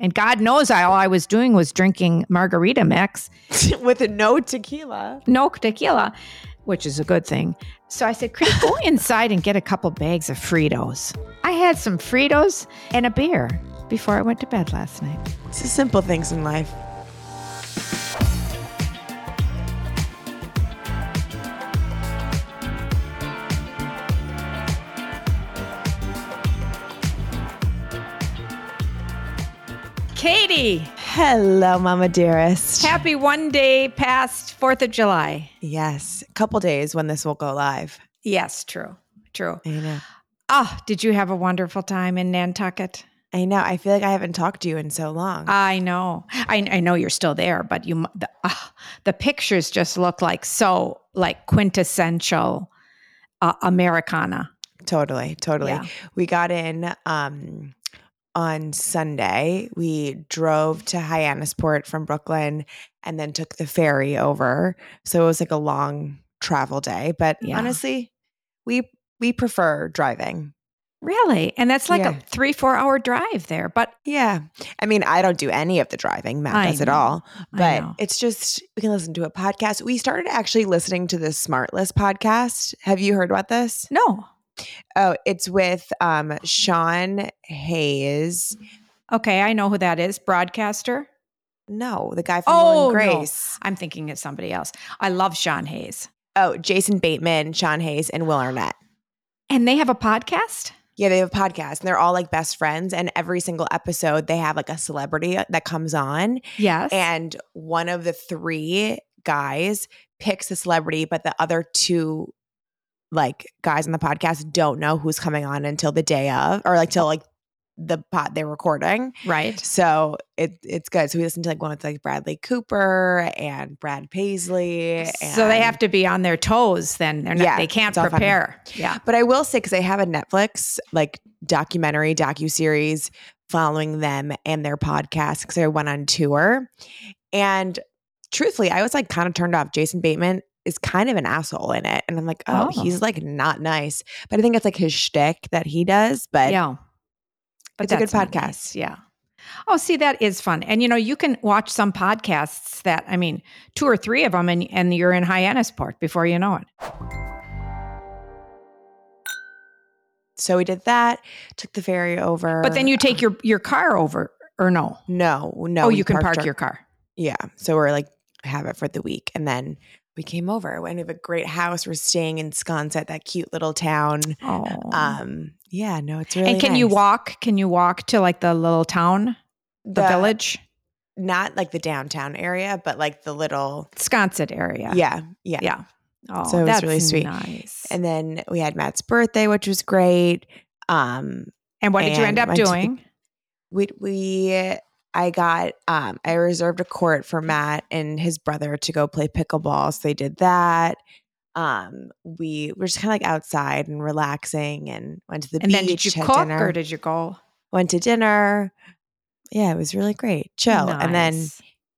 And God knows I, all I was doing was drinking margarita mix, with no tequila. no tequila, which is a good thing. So I said, Chris, go inside and get a couple bags of Fritos. I had some Fritos and a beer before I went to bed last night. It's the simple things in life. Hello, Mama Dearest. happy one day past 4th of July. yes, a couple days when this will go live. Yes, true, true. I know. Oh, did you have a wonderful time in Nantucket? I know. I feel like I haven't talked to you in so long. I know. I, I know you're still there, but you the, ah, the pictures just look like so like quintessential uh, Americana. totally, totally. Yeah. We got in um, on Sunday. We drove to Hyannisport from Brooklyn and then took the ferry over. So it was like a long travel day. But Yeah. honestly, we we prefer driving. Really? And that's like Yeah. a three, four hour drive there. But Yeah. I mean, I don't do any of the driving. Matt I does it all. But it's just, we can listen to a podcast. We started actually listening to the Smartless podcast. Have you heard about this? no. Oh, it's with um, Sean Hayes. Okay, I know who that is. Broadcaster. No, the guy from Oh, Will no. Grace. I'm thinking it's somebody else. I love Sean Hayes. Oh, Jason Bateman, Sean Hayes, and Will Arnett. And they have a podcast? Yeah, they have a podcast and they're all like best friends. And every single episode, they have like a celebrity that comes on. Yes. And one of the three guys picks a celebrity, but the other two like guys on the podcast don't know who's coming on until the day of or like till like the pot they're recording. right. So it it's good. So we listened to like one with like Bradley Cooper and Brad Paisley. So they have to be on their toes then. They're not Yeah, they can't all funny. prepare. Yeah. But I will say because I have a Netflix like documentary docu series following them and their podcast because I went on tour, and truthfully, I was like kind of turned off. Jason Bateman is kind of an asshole in it, and I'm like, oh, Oh. he's like not nice. But I think it's like his shtick that he does. But yeah. But it's a good podcast. nice. Yeah. Oh, see, that is fun. And you know, you can watch some podcasts that, I mean, two or three of them, and, and you're in Hyannis Hyannisport before you know it. so we did that. Took the ferry over. But then you take your, your car over, or no? no, no. oh, you can park our- your car. Yeah. So we're like, have it for the week. And then we came over and we have a great house. We're staying in Sconset, that cute little town. Oh. Um, yeah, no, it's really and can you walk? Can you walk to like the little town, the, village? Not like the downtown area, but like the little Sconset area. yeah, yeah. Yeah. Oh, So it was that's really sweet. Nice. And then we had Matt's birthday, which was great. Um, And what did you end up to the- doing? we we I got um I reserved a court for Matt and his brother to go play pickleball. So they did that. Um, we were just kind of like outside and relaxing and went to the and beach. then did you had cook dinner, or did you go? went to dinner. Yeah, it was really great. Chill. And then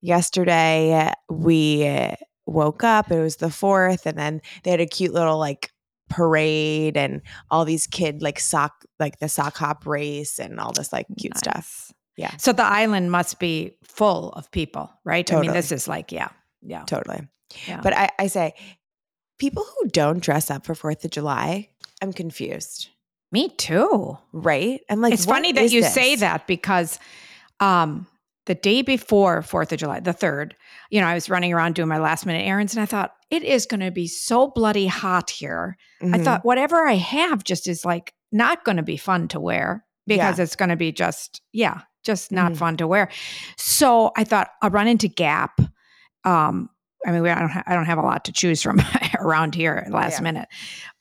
yesterday we woke up it was the fourth and then they had a cute little like parade and all these kid like sock like the sock hop race and all this like cute stuff Nice. Yeah. So the island must be full of people, right? I mean, this is like, yeah, yeah. totally yeah. but I, I say people who don't dress up for fourth of july i'm confused me too. right i'm like it's funny that you say that because um, the day before Fourth of July, the third, you know, I was running around doing my last minute errands, and I thought it is going to be so bloody hot here. I Mhm. thought whatever I have just is like not going to be fun to wear because it's going to be just yeah, just not Mhm. fun to wear. So I thought I'll run into Gap. Um, I mean, we, I don't ha- I don't have a lot to choose from around here at last Yeah. minute.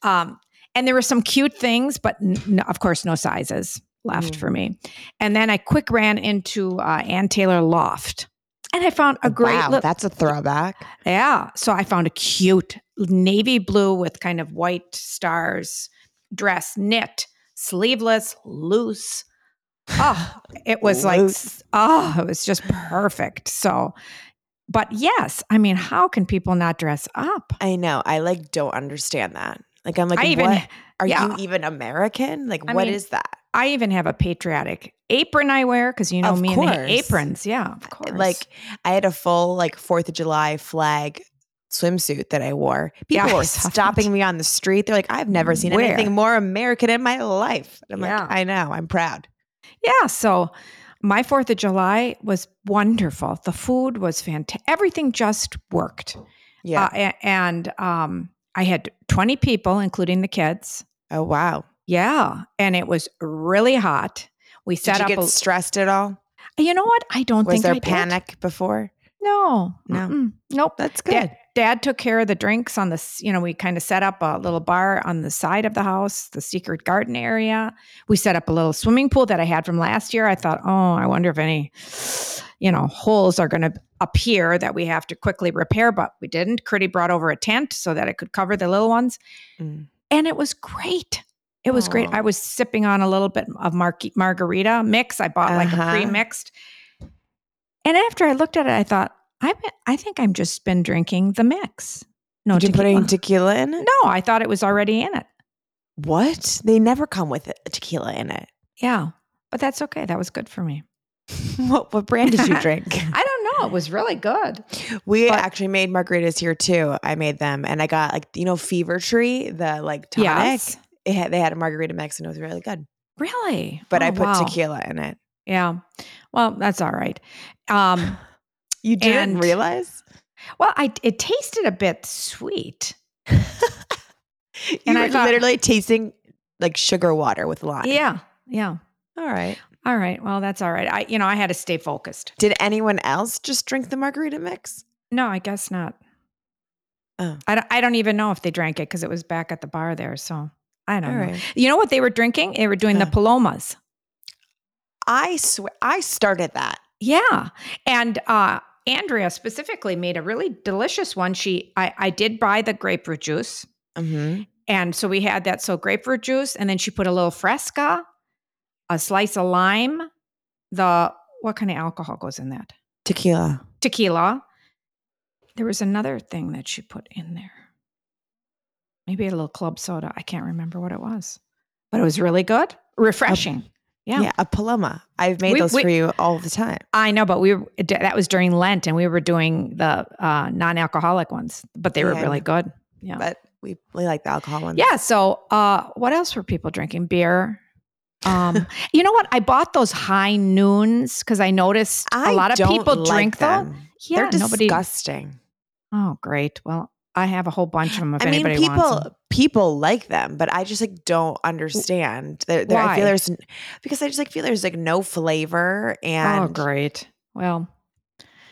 Um, and there were some cute things, but n- of course, no sizes left Mhm. for me. And then I quick ran into uh, Ann Taylor Loft. And I found a great wow lit- that's a throwback yeah. So I found a cute navy blue with kind of white stars dress, knit, sleeveless, loose. Oh, it was like, oh, it was just perfect. So, but yes, I mean, how can people not dress up? i know i like don't understand that like i'm like I even, what are yeah. you even american like I what is mean, that I even have a patriotic apron I wear because you know Of me and the course. aprons. Yeah, of course. Like I had a full like Fourth of July flag swimsuit that I wore. People I were saw that. stopping me on the street. They're like, "I've never seen Where? anything more American in my life." And I'm Yeah. like, "I know. I'm proud." Yeah. So my Fourth of July was wonderful. The food was fantastic. Everything just worked. Yeah. Uh, and um, I had 20 people, including the kids. oh wow. Yeah. And it was really hot. We set Did you up get a, stressed at all? you know what? I don't Was think there I did. panic before? No. No. Mm-mm. Nope. That's good. Dad, Dad took care of the drinks on the, s- you know, we kind of set up a little bar on the side of the house, the secret garden area. We set up a little swimming pool that I had from last year. I thought, oh, I wonder if any, you know, holes are going to appear that we have to quickly repair, but we didn't. Critty brought over a tent so that it could cover the little ones. Mm. And it was great. It was great. I was sipping on a little bit of mar- margarita mix. I bought like Uh-huh. a pre-mixed. And after I looked at it, I thought, I I think I'm just been drinking the mix. No Did you put tequila. any tequila in it? no, I thought it was already in it. What? They never come with it, tequila in it. Yeah, but that's okay. That was good for me. what what brand did you drink? I don't know. It was really good. We But- actually made margaritas here too. I made them, and I got like you know Fever Tree, the like tonic. Yes. It had, they had a margarita mix, and it was really good. Really? But Oh, I put wow. tequila in it. Yeah. Well, that's all right. Um, You didn't And- realize? well, I it tasted a bit sweet. You And were I thought- literally tasting like sugar water with lime. Yeah. Yeah. All right. All right. Well, that's all right. I, you know, I had to stay focused. Did anyone else just drink the margarita mix? No, I guess not. Oh. I don't, I don't even know if they drank it because it was back at the bar there. So I don't All know. right. You know what they were drinking? They were doing the Uh. palomas. I swear, I started that. Yeah. And uh, Andrea specifically made a really delicious one. She, I, I did buy the grapefruit juice. Mm-hmm. And so we had that. So grapefruit juice. And then she put a little fresca, a slice of lime, the, what kind of alcohol goes in that? Tequila. tequila. There was another thing that she put in there. Maybe a little club soda. I can't remember what it was, but it was really good, refreshing. Yeah. Yeah. a paloma. I've made We- those we- for you all the time. I know, but we were, that was during Lent, and we were doing the uh, non-alcoholic ones, but they were Yeah, really good. Yeah, But we, we like the alcohol ones. yeah. So, uh, what else were people drinking? Beer. Um, you know what? I bought those high noons because I noticed a I lot of people like drink them. them. Yeah, They're nobody. disgusting. Oh, great. Well, I have a whole bunch of them. If I mean, anybody wants them. people people like them, but I just like don't understand. There, there, I feel there's because I just like feel there's like no flavor and oh, great. Well,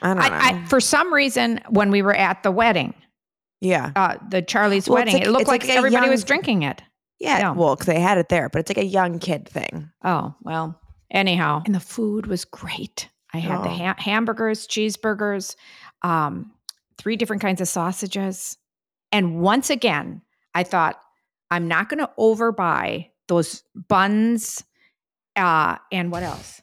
I don't know. I, I, for some reason, when we were at the wedding, yeah, uh, the Charlie's Well, wedding, like- it looked like, like a everybody was drinking it. yeah. yeah. Well, because they had it there, but it's like a young kid thing. Oh, well, anyhow. And the food was great. I had the Oh. ha- hamburgers, cheeseburgers, um, three different kinds of sausages. And once again, I thought, I'm not going to overbuy those buns uh, and what else?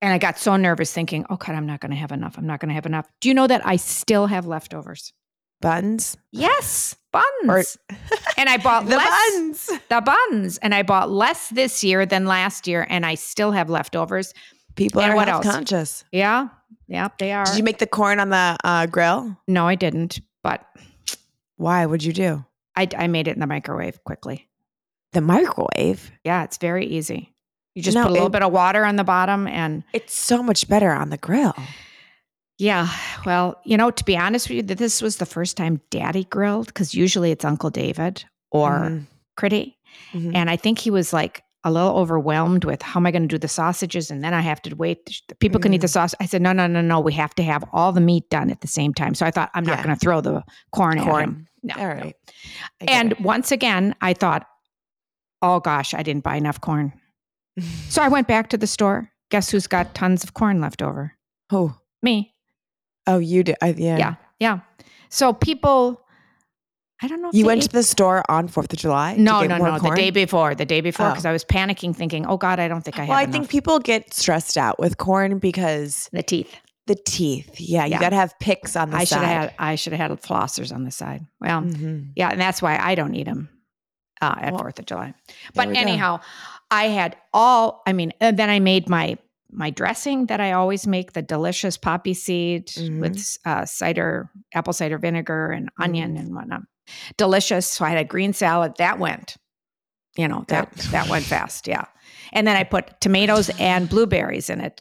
And I got so nervous thinking, oh, God, I'm not going to have enough. I'm not going to have enough. Do you know that I still have leftovers? Buns, Yes, buns. and I bought the less buns. the buns, and I bought less this year than last year, and I still have leftovers. People And are what else? conscious. Yeah, yeah, they are. Did you make the corn on the uh, grill? no, I didn't, but Why? What'd you do? I, I made it in the microwave quickly. The microwave. Yeah, it's very easy. You just No, put a little it- bit of water on the bottom, and It's so much better on the grill. yeah. Well, you know, to be honest with you, that this was the first time Daddy grilled because usually it's Uncle David or Mhm. Critty. Mhm. And I think he was like a little overwhelmed with how am I going to do the sausages? And then I have to wait. People can eat Mm. the sauce. I said, no, no, no, no. We have to have all the meat done at the same time. So I thought, I'm not Yeah. going to throw the corn, at him. corn. No, All no. right. I get And it. once again, I thought, oh gosh, I didn't buy enough corn. So I went back to the store. Guess who's got tons of corn left over? oh, Me. oh, you did. Uh, yeah. Yeah. Yeah. So people, I don't know. If You went to the store on Fourth of July. no, no, no. corn? The day before, the day before, Oh. because I was panicking, thinking, "Oh God, I don't think I have Well, I enough." think people get stressed out with corn because the teeth. the teeth. Yeah, you Yeah. got to have picks on the I should side. have had. I should have had flossers on the side. Well, Mhm. yeah, and that's why I don't eat them uh, at Well, Fourth of July. But we go. anyhow, I had all, I mean, and then I made my my dressing that I always make, the delicious poppy seed Mhm. with uh, cider, apple cider vinegar and onion Mm. and whatnot. Delicious. So I had a green salad. That went, you know, that That- went fast. Yeah. And then I put tomatoes and blueberries in it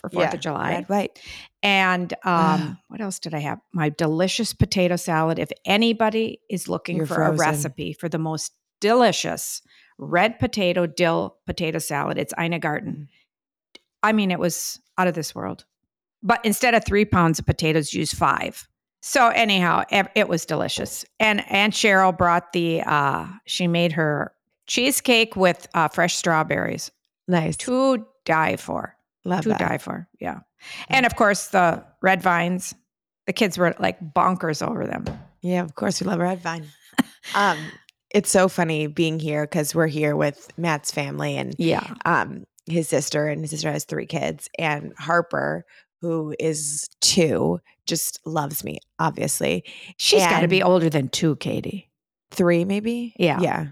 for Fourth Yeah, of July. Right. white. And um, what else did I have? My delicious potato salad. If anybody is looking You're for a recipe for the most delicious red potato dill potato salad, it's Ina Garten. I mean, it was out of this world. But instead of three pounds of potatoes, use five. So anyhow, it was delicious. And Aunt Cheryl brought the. uh She made her cheesecake with uh, fresh strawberries Nice. to die for Love to that. die for. Yeah. And of course, the red vines, the kids were like bonkers over them. Yeah, of course we love red vine. um, it's so funny being here because we're here with Matt's family and Yeah. um his sister and his sister has three kids and Harper who is two just loves me obviously She's got to be older than two, Katie. three maybe Yeah. yeah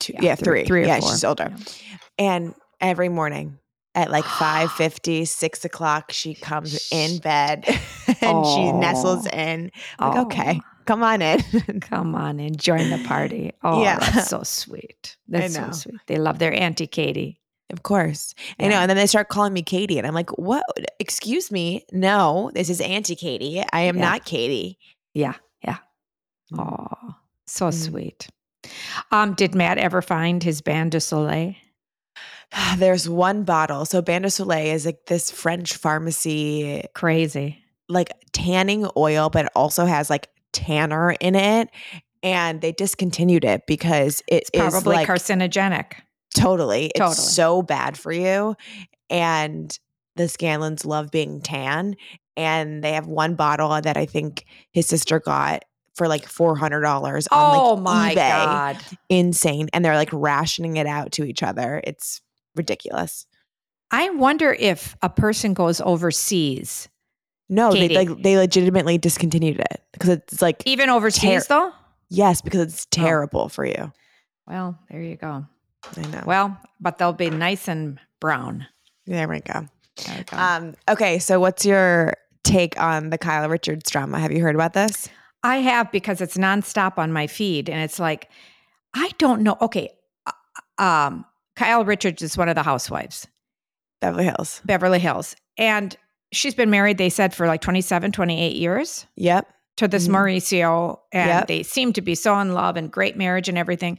two, Yeah, yeah, three- three yeah four. she's older Yeah. and every morning at like 5.50 6 o'clock she comes in bed and she nestles in like okay Oh, come on in come on and join the party. Oh, Yeah. that's so sweet. That's so sweet. They love their Auntie Katie. Of course. I know. And then they start calling me Katie. And I'm like, what? Excuse me. No, this is Auntie Katie. I am Yeah. not Katie. Yeah. Yeah. Oh, so Mm. sweet. Um, did Matt ever find his Bain de Soleil? There's one bottle. So Bain de Soleil is like this French pharmacy, Crazy. like tanning oil, but it also has like tanner in it. And they discontinued it because it It's is probably like carcinogenic. Totally, it's so bad for you. And the Scanlons love being tan. And they have one bottle that I think his sister got for like four hundred dollars on like oh my eBay. God. Insane, and they're like rationing it out to each other. It's ridiculous. I wonder if a person goes overseas, No, they like they legitimately discontinued it because it's like even overseas though? yes, because Oh. it's terrible for you. Well, there you go. I know. Well, but they'll be nice and brown. there we go. There you go. Um, okay, so what's your take on the Kyle Richards drama? Have you heard about this? I have because it's nonstop on my feed, and it's like I don't know. Okay, uh, um, Kyle Richards is one of the housewives, Beverly Hills. Beverly Hills, and she's been married. They said for like 27, 28 years Yep. to this Mhm. Mauricio, and Yep. they seem to be so in love and great marriage and everything.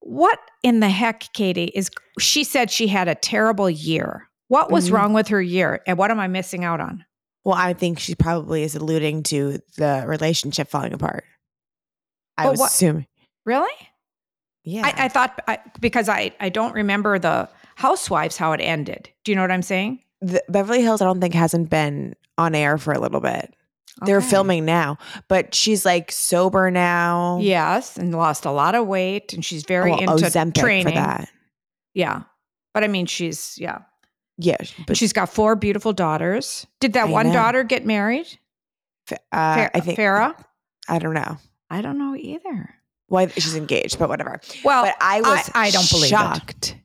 What in the heck, Katie? Is she said she had a terrible year? What was Mhm. wrong with her year, and what am I missing out on? Well, I think she probably is alluding to the relationship falling apart. I But was assuming. Really? Yeah. I, I thought I, because I I don't remember the Housewives how it ended. Do you know what I'm saying? the, Beverly Hills, I don't think hasn't been on air for a little bit. They're Okay. filming now, but she's like sober now. Yes, and lost a lot of weight, and she's very Well, into Ozempic training. for that. Yeah, but I mean, she's yeah, Yeah, but she's got four beautiful daughters. Did that I one know. daughter get married? uh, I think Farrah. I don't know I don't know either. why she's engaged, but whatever. Well, but I was I don't believe it. shocked.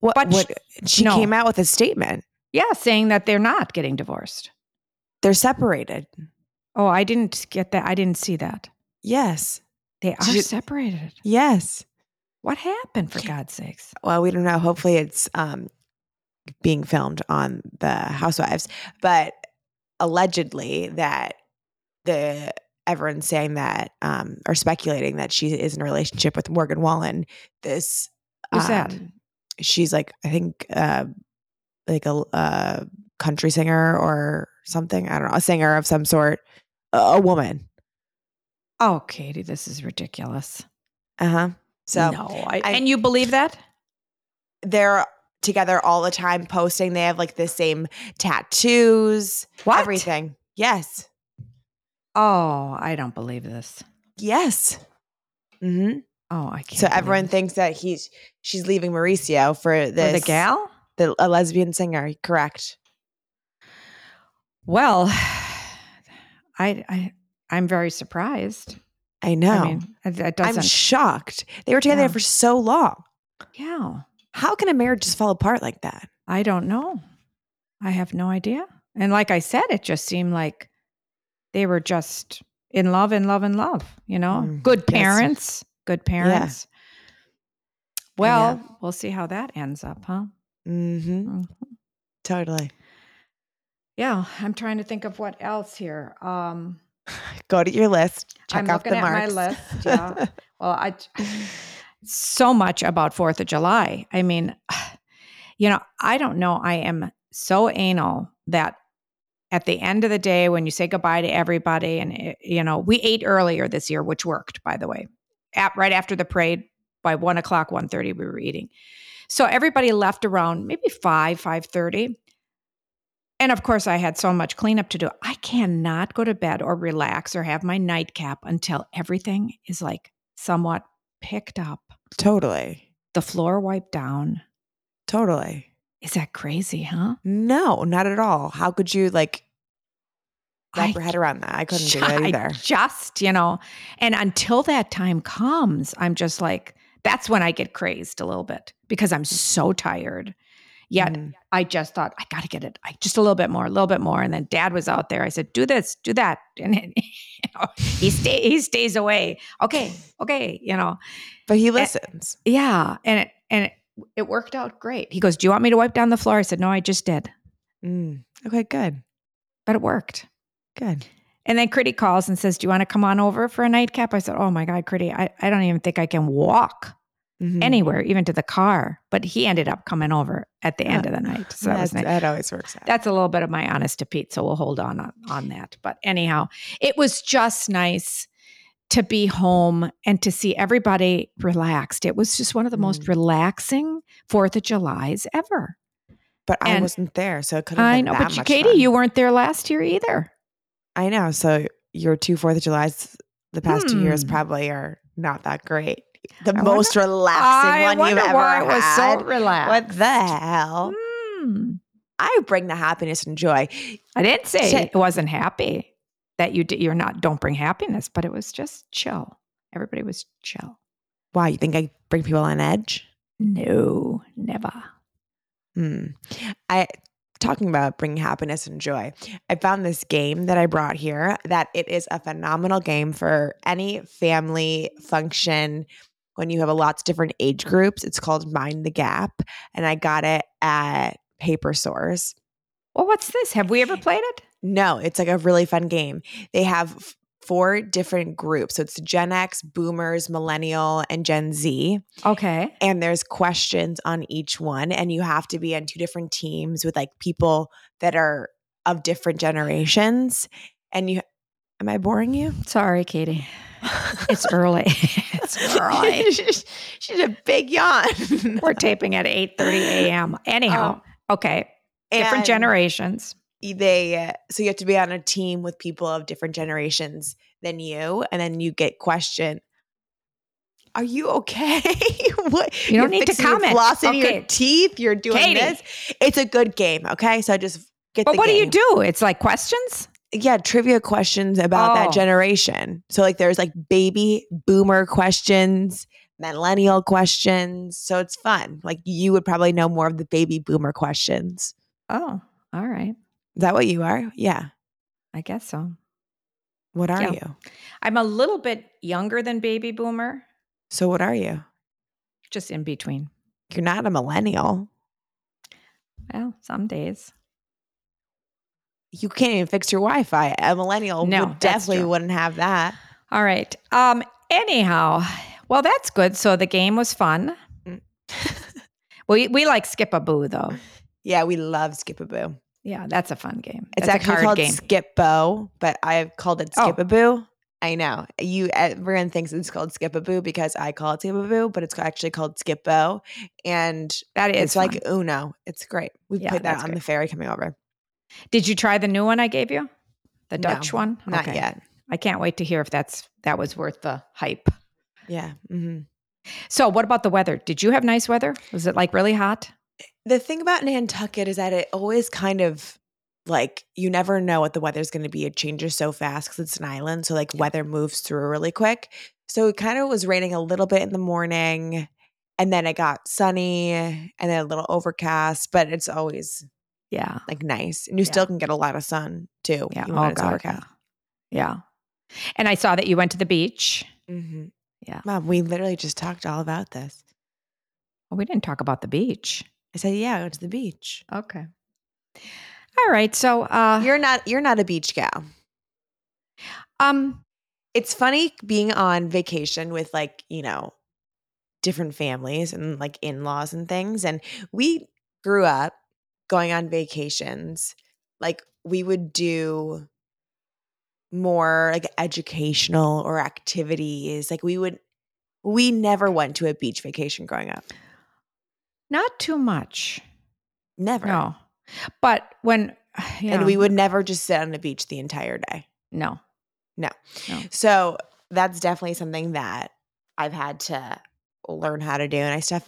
What? But what? She no. came out with a statement. yeah, saying that they're not getting divorced. They're separated. Oh, I didn't get that. I didn't see that. Yes. They are She- separated. Yes. What happened? For God's sakes! Well, we don't know. Hopefully, it's um, being filmed on the Housewives, but allegedly that the everyone's saying that um, or speculating that she is in a relationship with Morgan Wade. This Who's that? um, She's like I think uh, like a, a country singer or something. I don't know, a singer of some sort, a, woman. Oh, Katie, this is ridiculous. Uh huh. So no, I, I- and you believe that? they're together all the time posting. They have like the same tattoos, What? everything. Yes. Oh, I don't believe this. Yes. Mm-hmm. Oh, I can't. So everyone this. thinks that he's she's leaving Mauricio for For the gal. the a lesbian singer. Correct. Well, I, I, I'm very surprised. I know. I mean, it, it I'm doesn't. shocked. They were together Yeah. for so long. yeah, How can a marriage just fall apart like that? I don't know. I have no idea. And like I said, it just seemed like they were just in love, in love, in love, you know? Mm, good yes. parents, good parents. Well, we'll see how that ends up, huh? Mm-hmm. Mhm. Totally. Yeah, I'm trying to think of what else here. Um, Go to your list. Check I'm off looking the at my list, yeah. well, I so much about 4th of July. I mean, you know, I don't know. I am so anal that at the end of the day, when you say goodbye to everybody, and it- you know, we ate earlier this year, which worked, by the way. At, right after the parade, by one o'clock, 1.30, we were eating. So everybody left around maybe five, five thirty. And of course, I had so much cleanup to do. I cannot go to bed or relax or have my nightcap until everything is like somewhat picked up, totally. the floor wiped down. Totally. Is that crazy, huh? No, not at all. How could you like wrap I your head around that? I couldn't do ju- that I either. just, you know, and until that time comes, I'm just like, that's when I get crazed a little bit because I'm so tired. Yet Mhm. I just thought, I got to get it I, just a little bit more, a little bit more. And then dad was out there. I said, do this, do that. And you know, he, stay, he stays away. Okay, okay, you know, But he listens. yeah. And it, and it, it worked out great. He goes, do you want me to wipe down the floor? I said, no, I just did. Mm. Okay, good. But it worked. Good. And then Critty calls and says, Do you want to come on over for a nightcap? I said, Oh my God, Critty, I, I don't even think I can walk Mhm. anywhere, even to the car. But he ended up coming over at the end of the night. So that was nice. that always works out. That's a little bit of my honest to Pete. So we'll hold on, on on that. But anyhow, it was just nice to be home and to see everybody relaxed. It was just one of the most Mm. relaxing Fourth of July's ever. but I wasn't there, so it couldn't. I been know, but you, Katie, fun. you weren't there last year either. I know. So your two Fourth of July's the past two years Hmm. probably are not that great. The I wonder- most relaxing I one you've ever why it was had. so relaxed. what the hell? Hmm. I bring the happiness and joy. I didn't say it wasn't happy that you did, you're not don't bring happiness, but it was just chill. Everybody was chill. Why you think I bring people on edge? No, never. Hmm. I talking about bringing happiness and joy. I found this game that I brought here that it is a phenomenal game for any family function when you have a lots of different age groups. It's called Mind the Gap, and I got it at Paper Source. Well, what's this? Have we ever played it? No, it's like a really fun game. They have four different groups. So it's Gen X, Boomers, Millennial, and Gen Z. Okay. And there's questions on each one. And you have to be on two different teams with like people that are of different generations. And you, am I boring you? Sorry, Katie. It's early. It's early. she's, she's a big yawn. We're taping at 8 30 a.m. Anyhow, okay. Different generations. They, uh, so you have to be on a team with people of different generations than you. And then you get questioned. Are you okay? what? You don't need to your comment. flossing your teeth. You're doing Katie. this. It's a good game. Okay, so I just get. But what do you do? It's like questions? Yeah, trivia questions about Oh. that generation. So like, there's like baby boomer questions, millennial questions. So it's fun. Like you would probably know more of the baby boomer questions. Oh, all right. Is that what you are? Yeah. I guess so. What are Yeah. you? I'm a little bit younger than baby boomer, So what are you? just in between. You're not a millennial. Well, some days. You can't even fix your Wi-Fi. A millennial No, would definitely wouldn't have that. All right. Um. Anyhow, well, that's good. So the game was fun. Mm. we we like skip a boo though. yeah, we love skip a boo. Yeah, that's a fun game. It's That's actually a called game. Skip-Bo, but I've called it skip a boo. Oh. I know you. Everyone thinks it's called Skipaboo because I call it Skipaboo, but it's actually called Skip-Bo, and that is it's like fun. Uno. It's great. We Yeah, played that on great. the ferry coming over. Did you try the new one I gave you? The No, Dutch one? Not Okay. yet. I can't wait to hear if that's that was worth the hype. Yeah. hmm So, what about the weather? Did you have nice weather? Was it like really hot? The thing about Nantucket is that it always kind of like you never know what the weather's going to be. It changes so fast because it's an island, so like Yeah. weather moves through really quick. So it kind of was raining a little bit in the morning, and then it got sunny and then a little overcast, but it's always Yeah. like nice. And you Yeah. still can get a lot of sun too. Yeah. Oh, God. Yeah. yeah. And I saw that you went to the beach. Mhm. Yeah. Mom, we literally just talked all about this. Well, we didn't talk about the beach. I said, "Yeah, I went to the beach." Okay. All right. So, uh, You're not you're not a beach gal. um, It's funny being on vacation with like, you know, different families and like in-laws and things and we grew up going on vacations. Like we would do more like educational or activities. Like we would we never went to a beach vacation growing up. not too much. Never. No. But when, yeah, And we would never just sit on the beach the entire day. no. No. So that's definitely something that I've had to learn how to do. And I still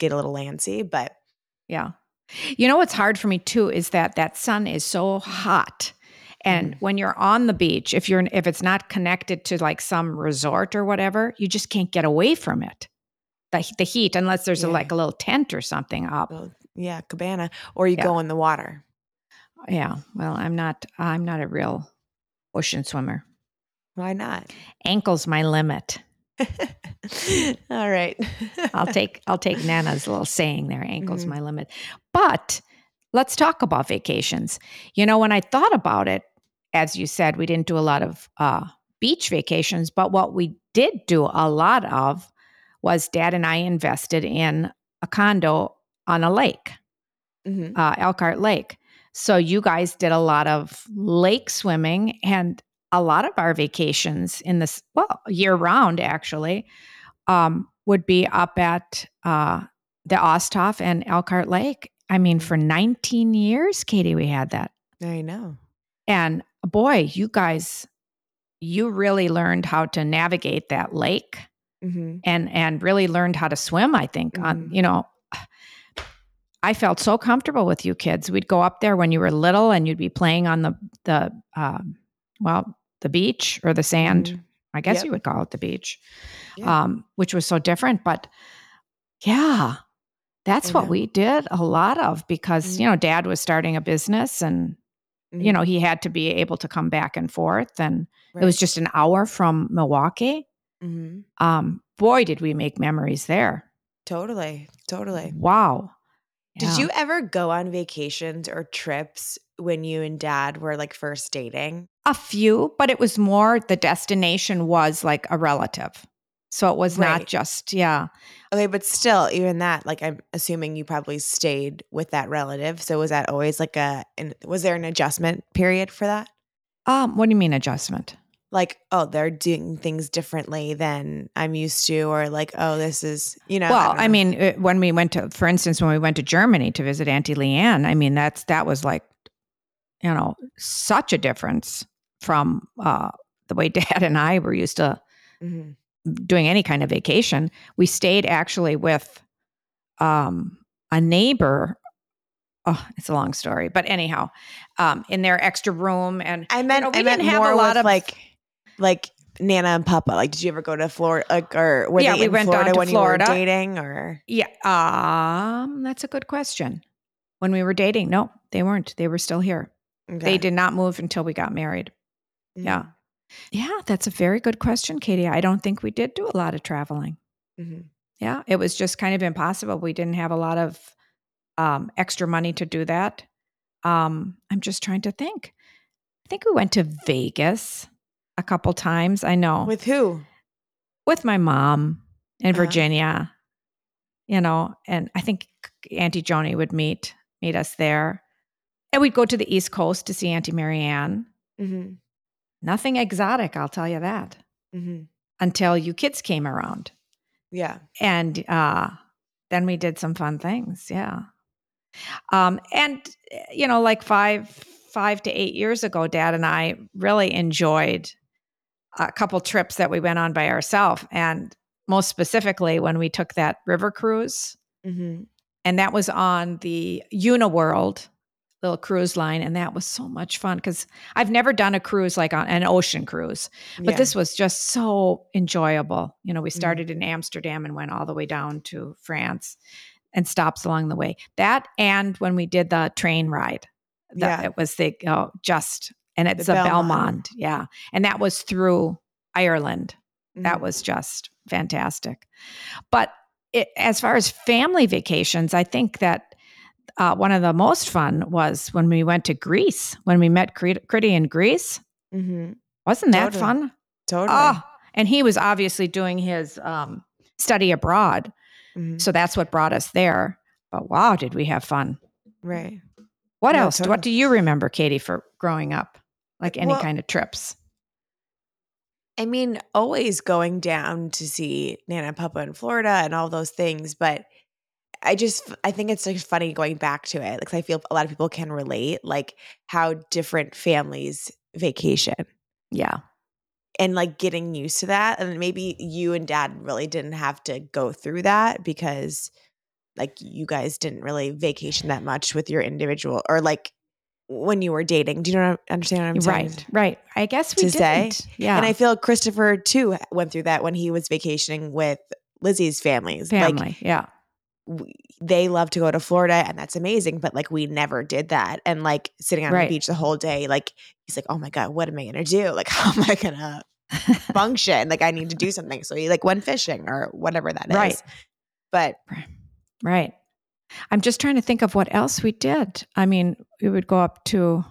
get a little antsy, but Yeah. You know what's hard for me too is that that sun is so hot. And Mhm. when you're on the beach, if you're if it's not connected to like some resort or whatever, you just can't get away from it. The, the heat unless there's a, like a little tent or something up. yeah, cabana. Or you Yeah. go in the water. Yeah. Well, I'm not I'm not a real ocean swimmer. Why not? Ankle's my limit. All right. I'll take I'll take Nana's little saying there, ankle's Mhm. my limit. But let's talk about vacations. You know, when I thought about it, as you said, we didn't do a lot of uh, beach vacations, but what we did do a lot of was Dad and I invested in a condo on a lake, Mhm. uh, Elkhart Lake. So you guys did a lot of lake swimming and a lot of our vacations in this, well, year round actually, um, would be up at uh, the Osthoff and Elkhart Lake. I mean, for 19 years, Katie, we had that. I know. And boy, you guys, you really learned how to navigate that lake hmm and and really learned how to swim i think on Mhm. you know i felt so comfortable with you kids we'd go up there when you were little and you'd be playing on the the um, well the beach or the sand Mhm. i guess Yep. you would call it the beach Yeah. um, which was so different but yeah that's what we did a lot of because Mhm. you know dad was starting a business and you Mhm. know he had to be able to come back and forth and it was just an hour from milwaukee Mhm. um, boy did we make memories there Totally. Totally. Wow. Did you ever go on vacations or trips when you and dad were like first dating? A few, but it was more the destination was like a relative. So it was not just, yeah. Okay, but still, even that, like I'm assuming you probably stayed with that relative. So was that always like a, an, was there an adjustment period for that? Um, what do you mean adjustment? Like, oh, they're doing things differently than I'm used to, or like, oh, this is, you know. well, don't I, mean, uh, when we went to, for instance, when we went to Germany to visit Auntie Leanne, I mean, that's, that was like, you know, such a difference from uh, the way dad and I were used to Mhm. doing any kind of vacation. We stayed actually with um, a neighbor. Oh, it's a long story, but anyhow, um, in their extra room, and I meant, know, we I meant didn't have a lot of- like, like Nana and Papa. Like, did you ever go to Florida? Like, or were Yeah, they we in went down Florida to when Florida. you were dating? Or yeah, um, that's a good question. When we were dating, no, they weren't. They were still here. They did not move until we got married. Yeah. Mhm. Yeah, that's a very good question, Katie. I don't think we did do a lot of traveling. Mhm. Yeah, it was just kind of impossible. We didn't have a lot of um, extra money to do that. Um, I'm just trying to think. I think we went to Vegas a couple times. I know with, who? With my mom in Uh-huh. Virginia. You know, and I think Auntie Joni would meet meet us there, and we'd go to the East Coast to see Auntie Marianne. hmm Nothing exotic, I'll tell you that. hmm Until you kids came around. Yeah. and uh, then we did some fun things yeah um, and you know like five five to eight years ago dad and i really enjoyed a couple trips that we went on by ourselves and most specifically when we took that river cruise hmm and that was on the uniworld little cruise line, and that was so much fun because I've never done a cruise like on an ocean cruise, but Yeah. this was just so enjoyable. You know, we Mhm. started in Amsterdam and went all the way down to France and stops along the way. That and when we did the train ride, that Yeah. it was the oh, just and it's The a Belmond. Belmond, yeah, and that was through Ireland. That Mhm. was just fantastic. But it, as far as family vacations, I think that uh, one of the most fun was when we went to Greece, when we met Crit- Critty in Greece. Mhm. Wasn't that Totally. fun? Totally. Oh, and he was obviously doing his um, study abroad. Mhm. So that's what brought us there. But wow, did we have fun. Right. What No, else? totally. What do you remember, Katie, for growing up? Like any Well- kind of trips? I mean, always going down to see Nana and Papa in Florida and all those things, but I just I think it's like funny going back to it because I feel a lot of people can relate, like how different families vacation Yeah. and like getting used to that, and maybe you and Dad really didn't have to go through that because like you guys didn't really vacation that much with your individual or like when you were dating. Do you know understand what I'm saying? Right. Right. I guess we To didn't. Yeah. And I feel Christopher too went through that when he was vacationing with Lizzie's families. Like family. yeah. We, they love to go to Florida and that's amazing, but like we never did that. And like sitting on Right. the beach the whole day, like he's like, "Oh my god, what am I going to do? Like how am I going to function? Like I need to do something." So he like went fishing or whatever that is. Right. But Right. I'm just trying to think of what else we did. I mean, we would go up to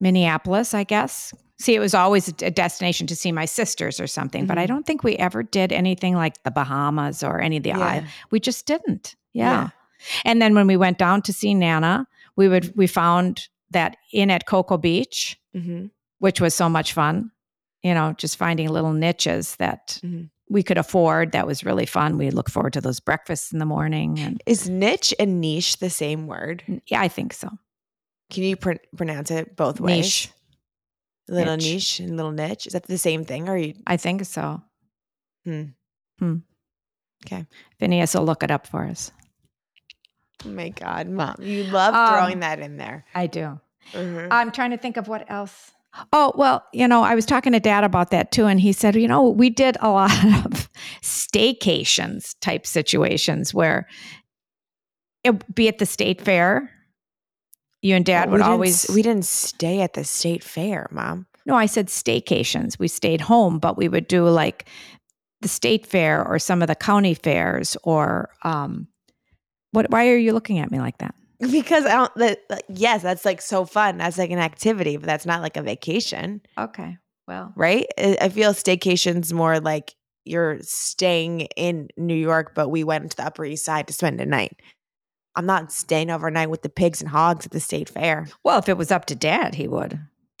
Minneapolis, I guess. See, it was always a destination to see my sisters or something, but I Mhm. don't think we ever did anything like the Bahamas or any of the yeah. islands. We just didn't. Yeah. Yeah. And then when we went down to see Nana, we would we found that inn at Cocoa Beach, Mhm. which was so much fun. You know, just finding little niches that Mhm. we could afford. That was really fun. We look forward to those breakfasts in the morning. And Is niche and niche the same word? yeah, I think so. Can you pr- pronounce it both ways? Niche. Little Niche. niche and little niche. Is that the same thing or are you I think so. Hmm. Hmm. Okay. Phineas will look it up for us. Oh my God, mom. You love Um, throwing that in there. I do. Mhm. I'm trying to think of what else. Oh, well, you know, I was talking to dad about that too. And he said, you know, we did a lot of staycations type situations where it be at the state fair. You and dad Oh, would always, we didn't stay at the state fair, mom. no, I said staycations. We stayed home, but we would do like the state fair or some of the county fairs or, um, what, why are you looking at me like that? Because I don't. That, yes, that's like so fun. That's like an activity, but that's not like a vacation, Okay. Well, right? I I feel staycations more like you're staying in New York, but we went to the Upper East Side to spend a night. I'm not staying overnight with the pigs and hogs at the state fair. well, if it was up to dad, he would,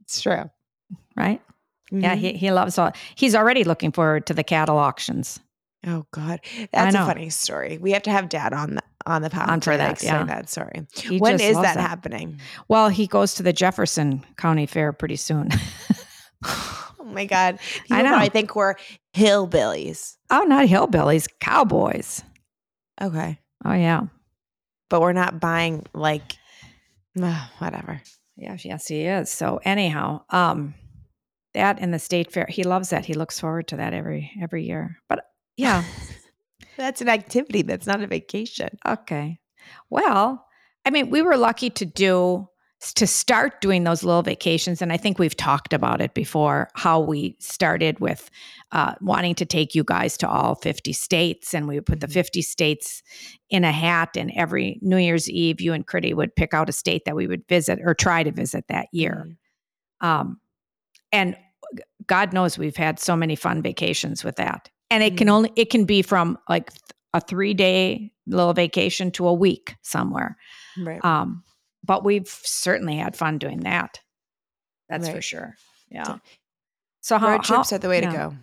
It's true. right? Yeah, Mhm. he, he loves all. He's already looking forward to the cattle auctions. Oh God, that's a funny story. We have to have Dad on the on the pod On for that, yeah. that story. He When just that happening? Well, he goes to the Jefferson County Fair pretty soon. oh my God, people I know. I think we're hillbillies. oh, not hillbillies, cowboys. Okay, Oh yeah, but we're not buying like uh, whatever. yes, yes, he is. So anyhow, um, that and the state fair, he loves that. He looks forward to that every every year. But yeah, That's an activity. That's not a vacation. Okay. Well, I mean, we were lucky to do to start doing those little vacations, and I think we've talked about it before. How we started with uh, wanting to take you guys to all fifty states, and we would put the Mhm. fifty states in a hat, and every New Year's Eve, you and Critty would pick out a state that we would visit or try to visit that year. Mhm. Um, and God knows we've had so many fun vacations with that. And it can Mhm. only it can be from like a three day little vacation to a week somewhere. Right. Um, but we've certainly had fun doing that. That's for sure. Yeah. So- how, Road trips how- are the way yeah. to go.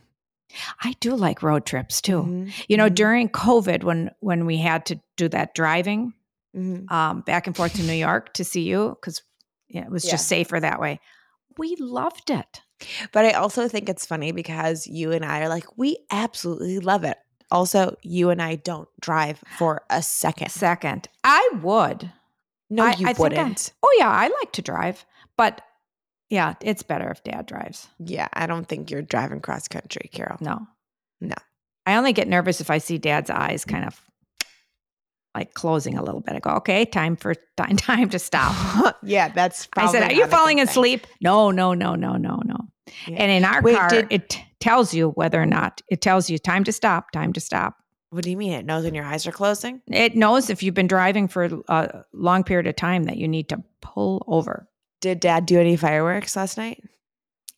I do like road trips too. Mhm. You know, Mhm. during COVID, when when we had to do that driving Mhm. um, back and forth to New York to see you, because it was just safer that way. We loved it. But I also think it's funny because you and I are like, we absolutely love it. Also, you and I don't drive for a second. Second, I would. No, I- you I wouldn't. Oh yeah, I like to drive, but yeah, it's better if dad drives. yeah, I don't think you're driving cross country, Carol. No. No. I only get nervous if I see dad's eyes kind of like closing a little bit. I go, okay, time for time, time to stop. yeah, that's. I said, Are you not a good falling thing. asleep? No, no, no, no, no, no. Yeah. And in our Wait, car, did- it tells you whether or not it tells you time to stop, time to stop. What do you mean? It knows when your eyes are closing. It knows if you've been driving for a long period of time that you need to pull over. Did Dad do any fireworks last night?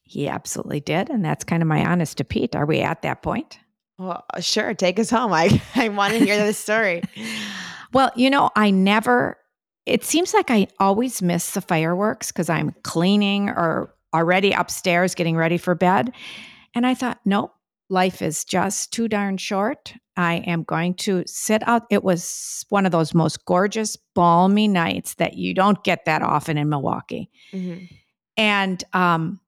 He absolutely did. And that's kind of my honest to Pete. Are we at that point? Well, sure. Take us home. I I want to hear this story. Well, you know, I never, it seems like I always miss the fireworks because I'm cleaning or already upstairs getting ready for bed. And I thought, nope, life is just too darn short. I am going to sit out. It was one of those most gorgeous, balmy nights that you don't get that often in Milwaukee. Mhm. And um,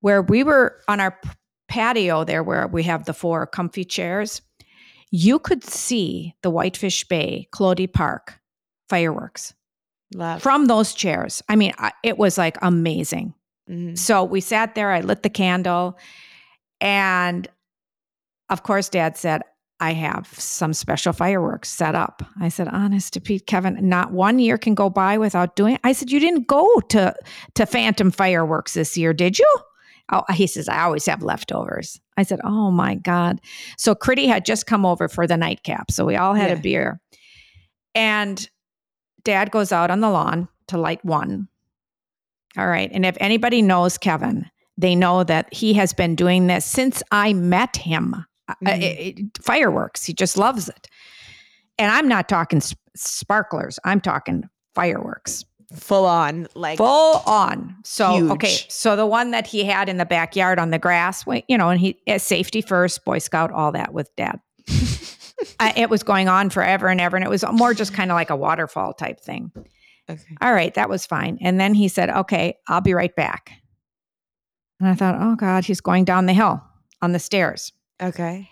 where we were on our patio there, where we have the four comfy chairs, you could see the Whitefish Bay, Klode Park fireworks Love. from those chairs. I mean, it was like amazing. Mhm. So we sat there, I lit the candle, and of course, dad said, I have some special fireworks set up. I said, honest to Pete, Kevin, not one year can go by without doing it. I said, You didn't go to, to Phantom Fireworks this year, did you? Oh, he says, I always have leftovers. I said, Oh my God. So Critty had just come over for the nightcap. So we all had Yeah. a beer. And dad goes out on the lawn to light one. All right. And if anybody knows Kevin, they know that he has been doing this since I met him. Uh, Mhm. it- it- fireworks. He just loves it. And I'm not talking sp- sparklers, I'm talking fireworks. Full on, like Full on. So, Huge. okay. So the one that he had in the backyard on the grass, you know, and he, uh, safety first, Boy Scout, all that with dad. I, it was going on forever and ever. And it was more just kind of like a waterfall type thing. okay. All right, that was fine. And then he said, Okay, I'll be right back. And I thought, Oh God, he's going down the hill on the stairs. Okay.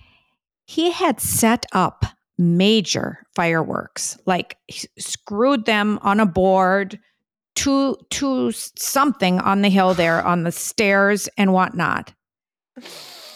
He had set up major fireworks, like he screwed them on a board to to something on the hill there on the stairs and whatnot.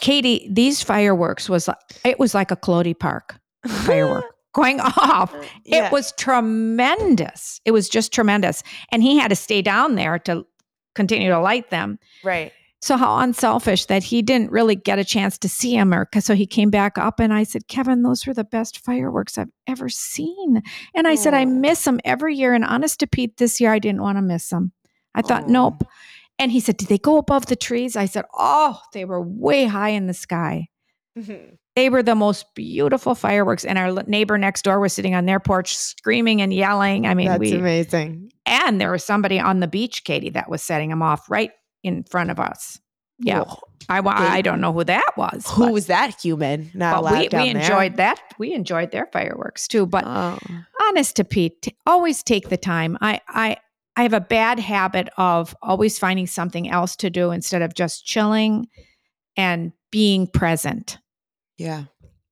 Katie, these fireworks was it was like a Klode Park firework going off. Yeah. It was tremendous. It was just tremendous. And he had to stay down there to continue to light them. right. So how unselfish that he didn't really get a chance to see him or so he came back up and I said, "Kevin, those were the best fireworks I've ever seen." And I said, "I miss them every year and honest to Pete this year I didn't want to miss them." I thought. "Nope." And he said, "Did they go above the trees?" I said, "Oh, they were way high in the sky." Mhm. They were the most beautiful fireworks and our neighbor next door was sitting on their porch screaming and yelling. I mean, That's we amazing. and there was somebody on the beach, Katie, that was setting them off right in front of us. Yeah. Whoa. I, I don't know who that was. Who but- was that human? Not but allowed we, down we there? enjoyed that. We enjoyed their fireworks too. But Oh. honest to Pete, t- always take the time. I, I, I have a bad habit of always finding something else to do instead of just chilling and being present. Yeah.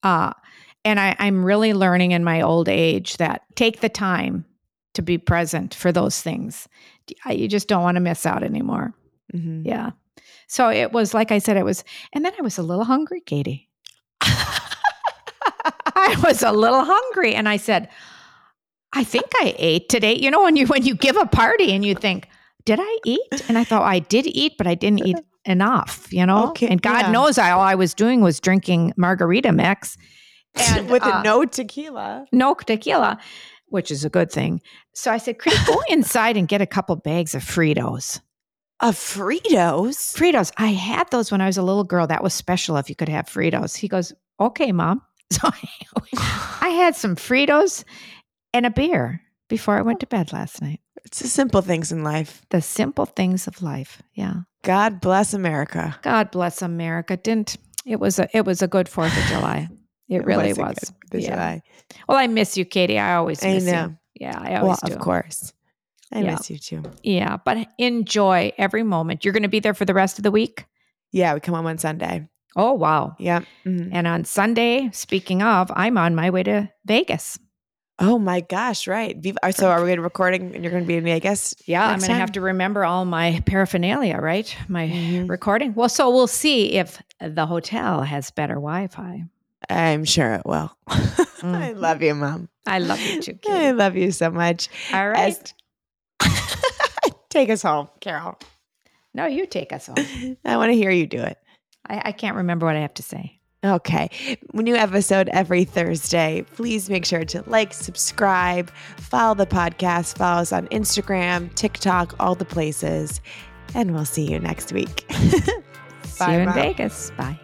Uh, and I, I'm really learning in my old age that take the time to be present for those things. You just don't want to miss out anymore. Mhm. Yeah. So it was like I said, it was, and then I was a little hungry, Katie. I was a little hungry, and I said, "I think I ate today." You know, when you when you give a party and you think, "Did I eat?" And I thought I did eat, but I didn't eat enough. You know, Okay, and God yeah. knows I all I was doing was drinking margarita mix and With uh, a no tequila. no tequila, which is a good thing. So I said, "Chris, go inside and get a couple bags of Fritos." Of Fritos. Fritos. I had those when I was a little girl. That was special if you could have Fritos. He goes, okay, mom. So I had some Fritos and a beer before I went to bed last night. It's the simple things in life. The simple things of life. Yeah. God bless America. God bless America. Didn't it was a it was a good Fourth of July. It, really a was. good Yeah. July. Well, I miss you, Katie. I always I miss know. you. Yeah, I Well, always do. of course. I Yeah. miss you too. Yeah, but enjoy every moment. You're going to be there for the rest of the week. Yeah, we come home on Sunday. Oh wow! Yeah. Mhm. And on Sunday, speaking of, I'm on my way to Vegas. Oh my gosh, right. Uh, So are we going to recording and you're going to be in Vegas? Yeah, I'm going to have to remember all my paraphernalia, right? My Mhm. recording. Well, so we'll see if the hotel has better Wi-Fi. I'm sure it will. I Mhm. love you, mom. I love you too, I love you so much. All right. As- Take us home, Carol. no, you take us home. I want to hear you do it. I, I can't remember what I have to say. Okay. New episode every Thursday. Please make sure to like, subscribe, follow the podcast, follow us on Instagram, TikTok, all the places. And we'll see you next week. See you in Mom. Vegas. Bye.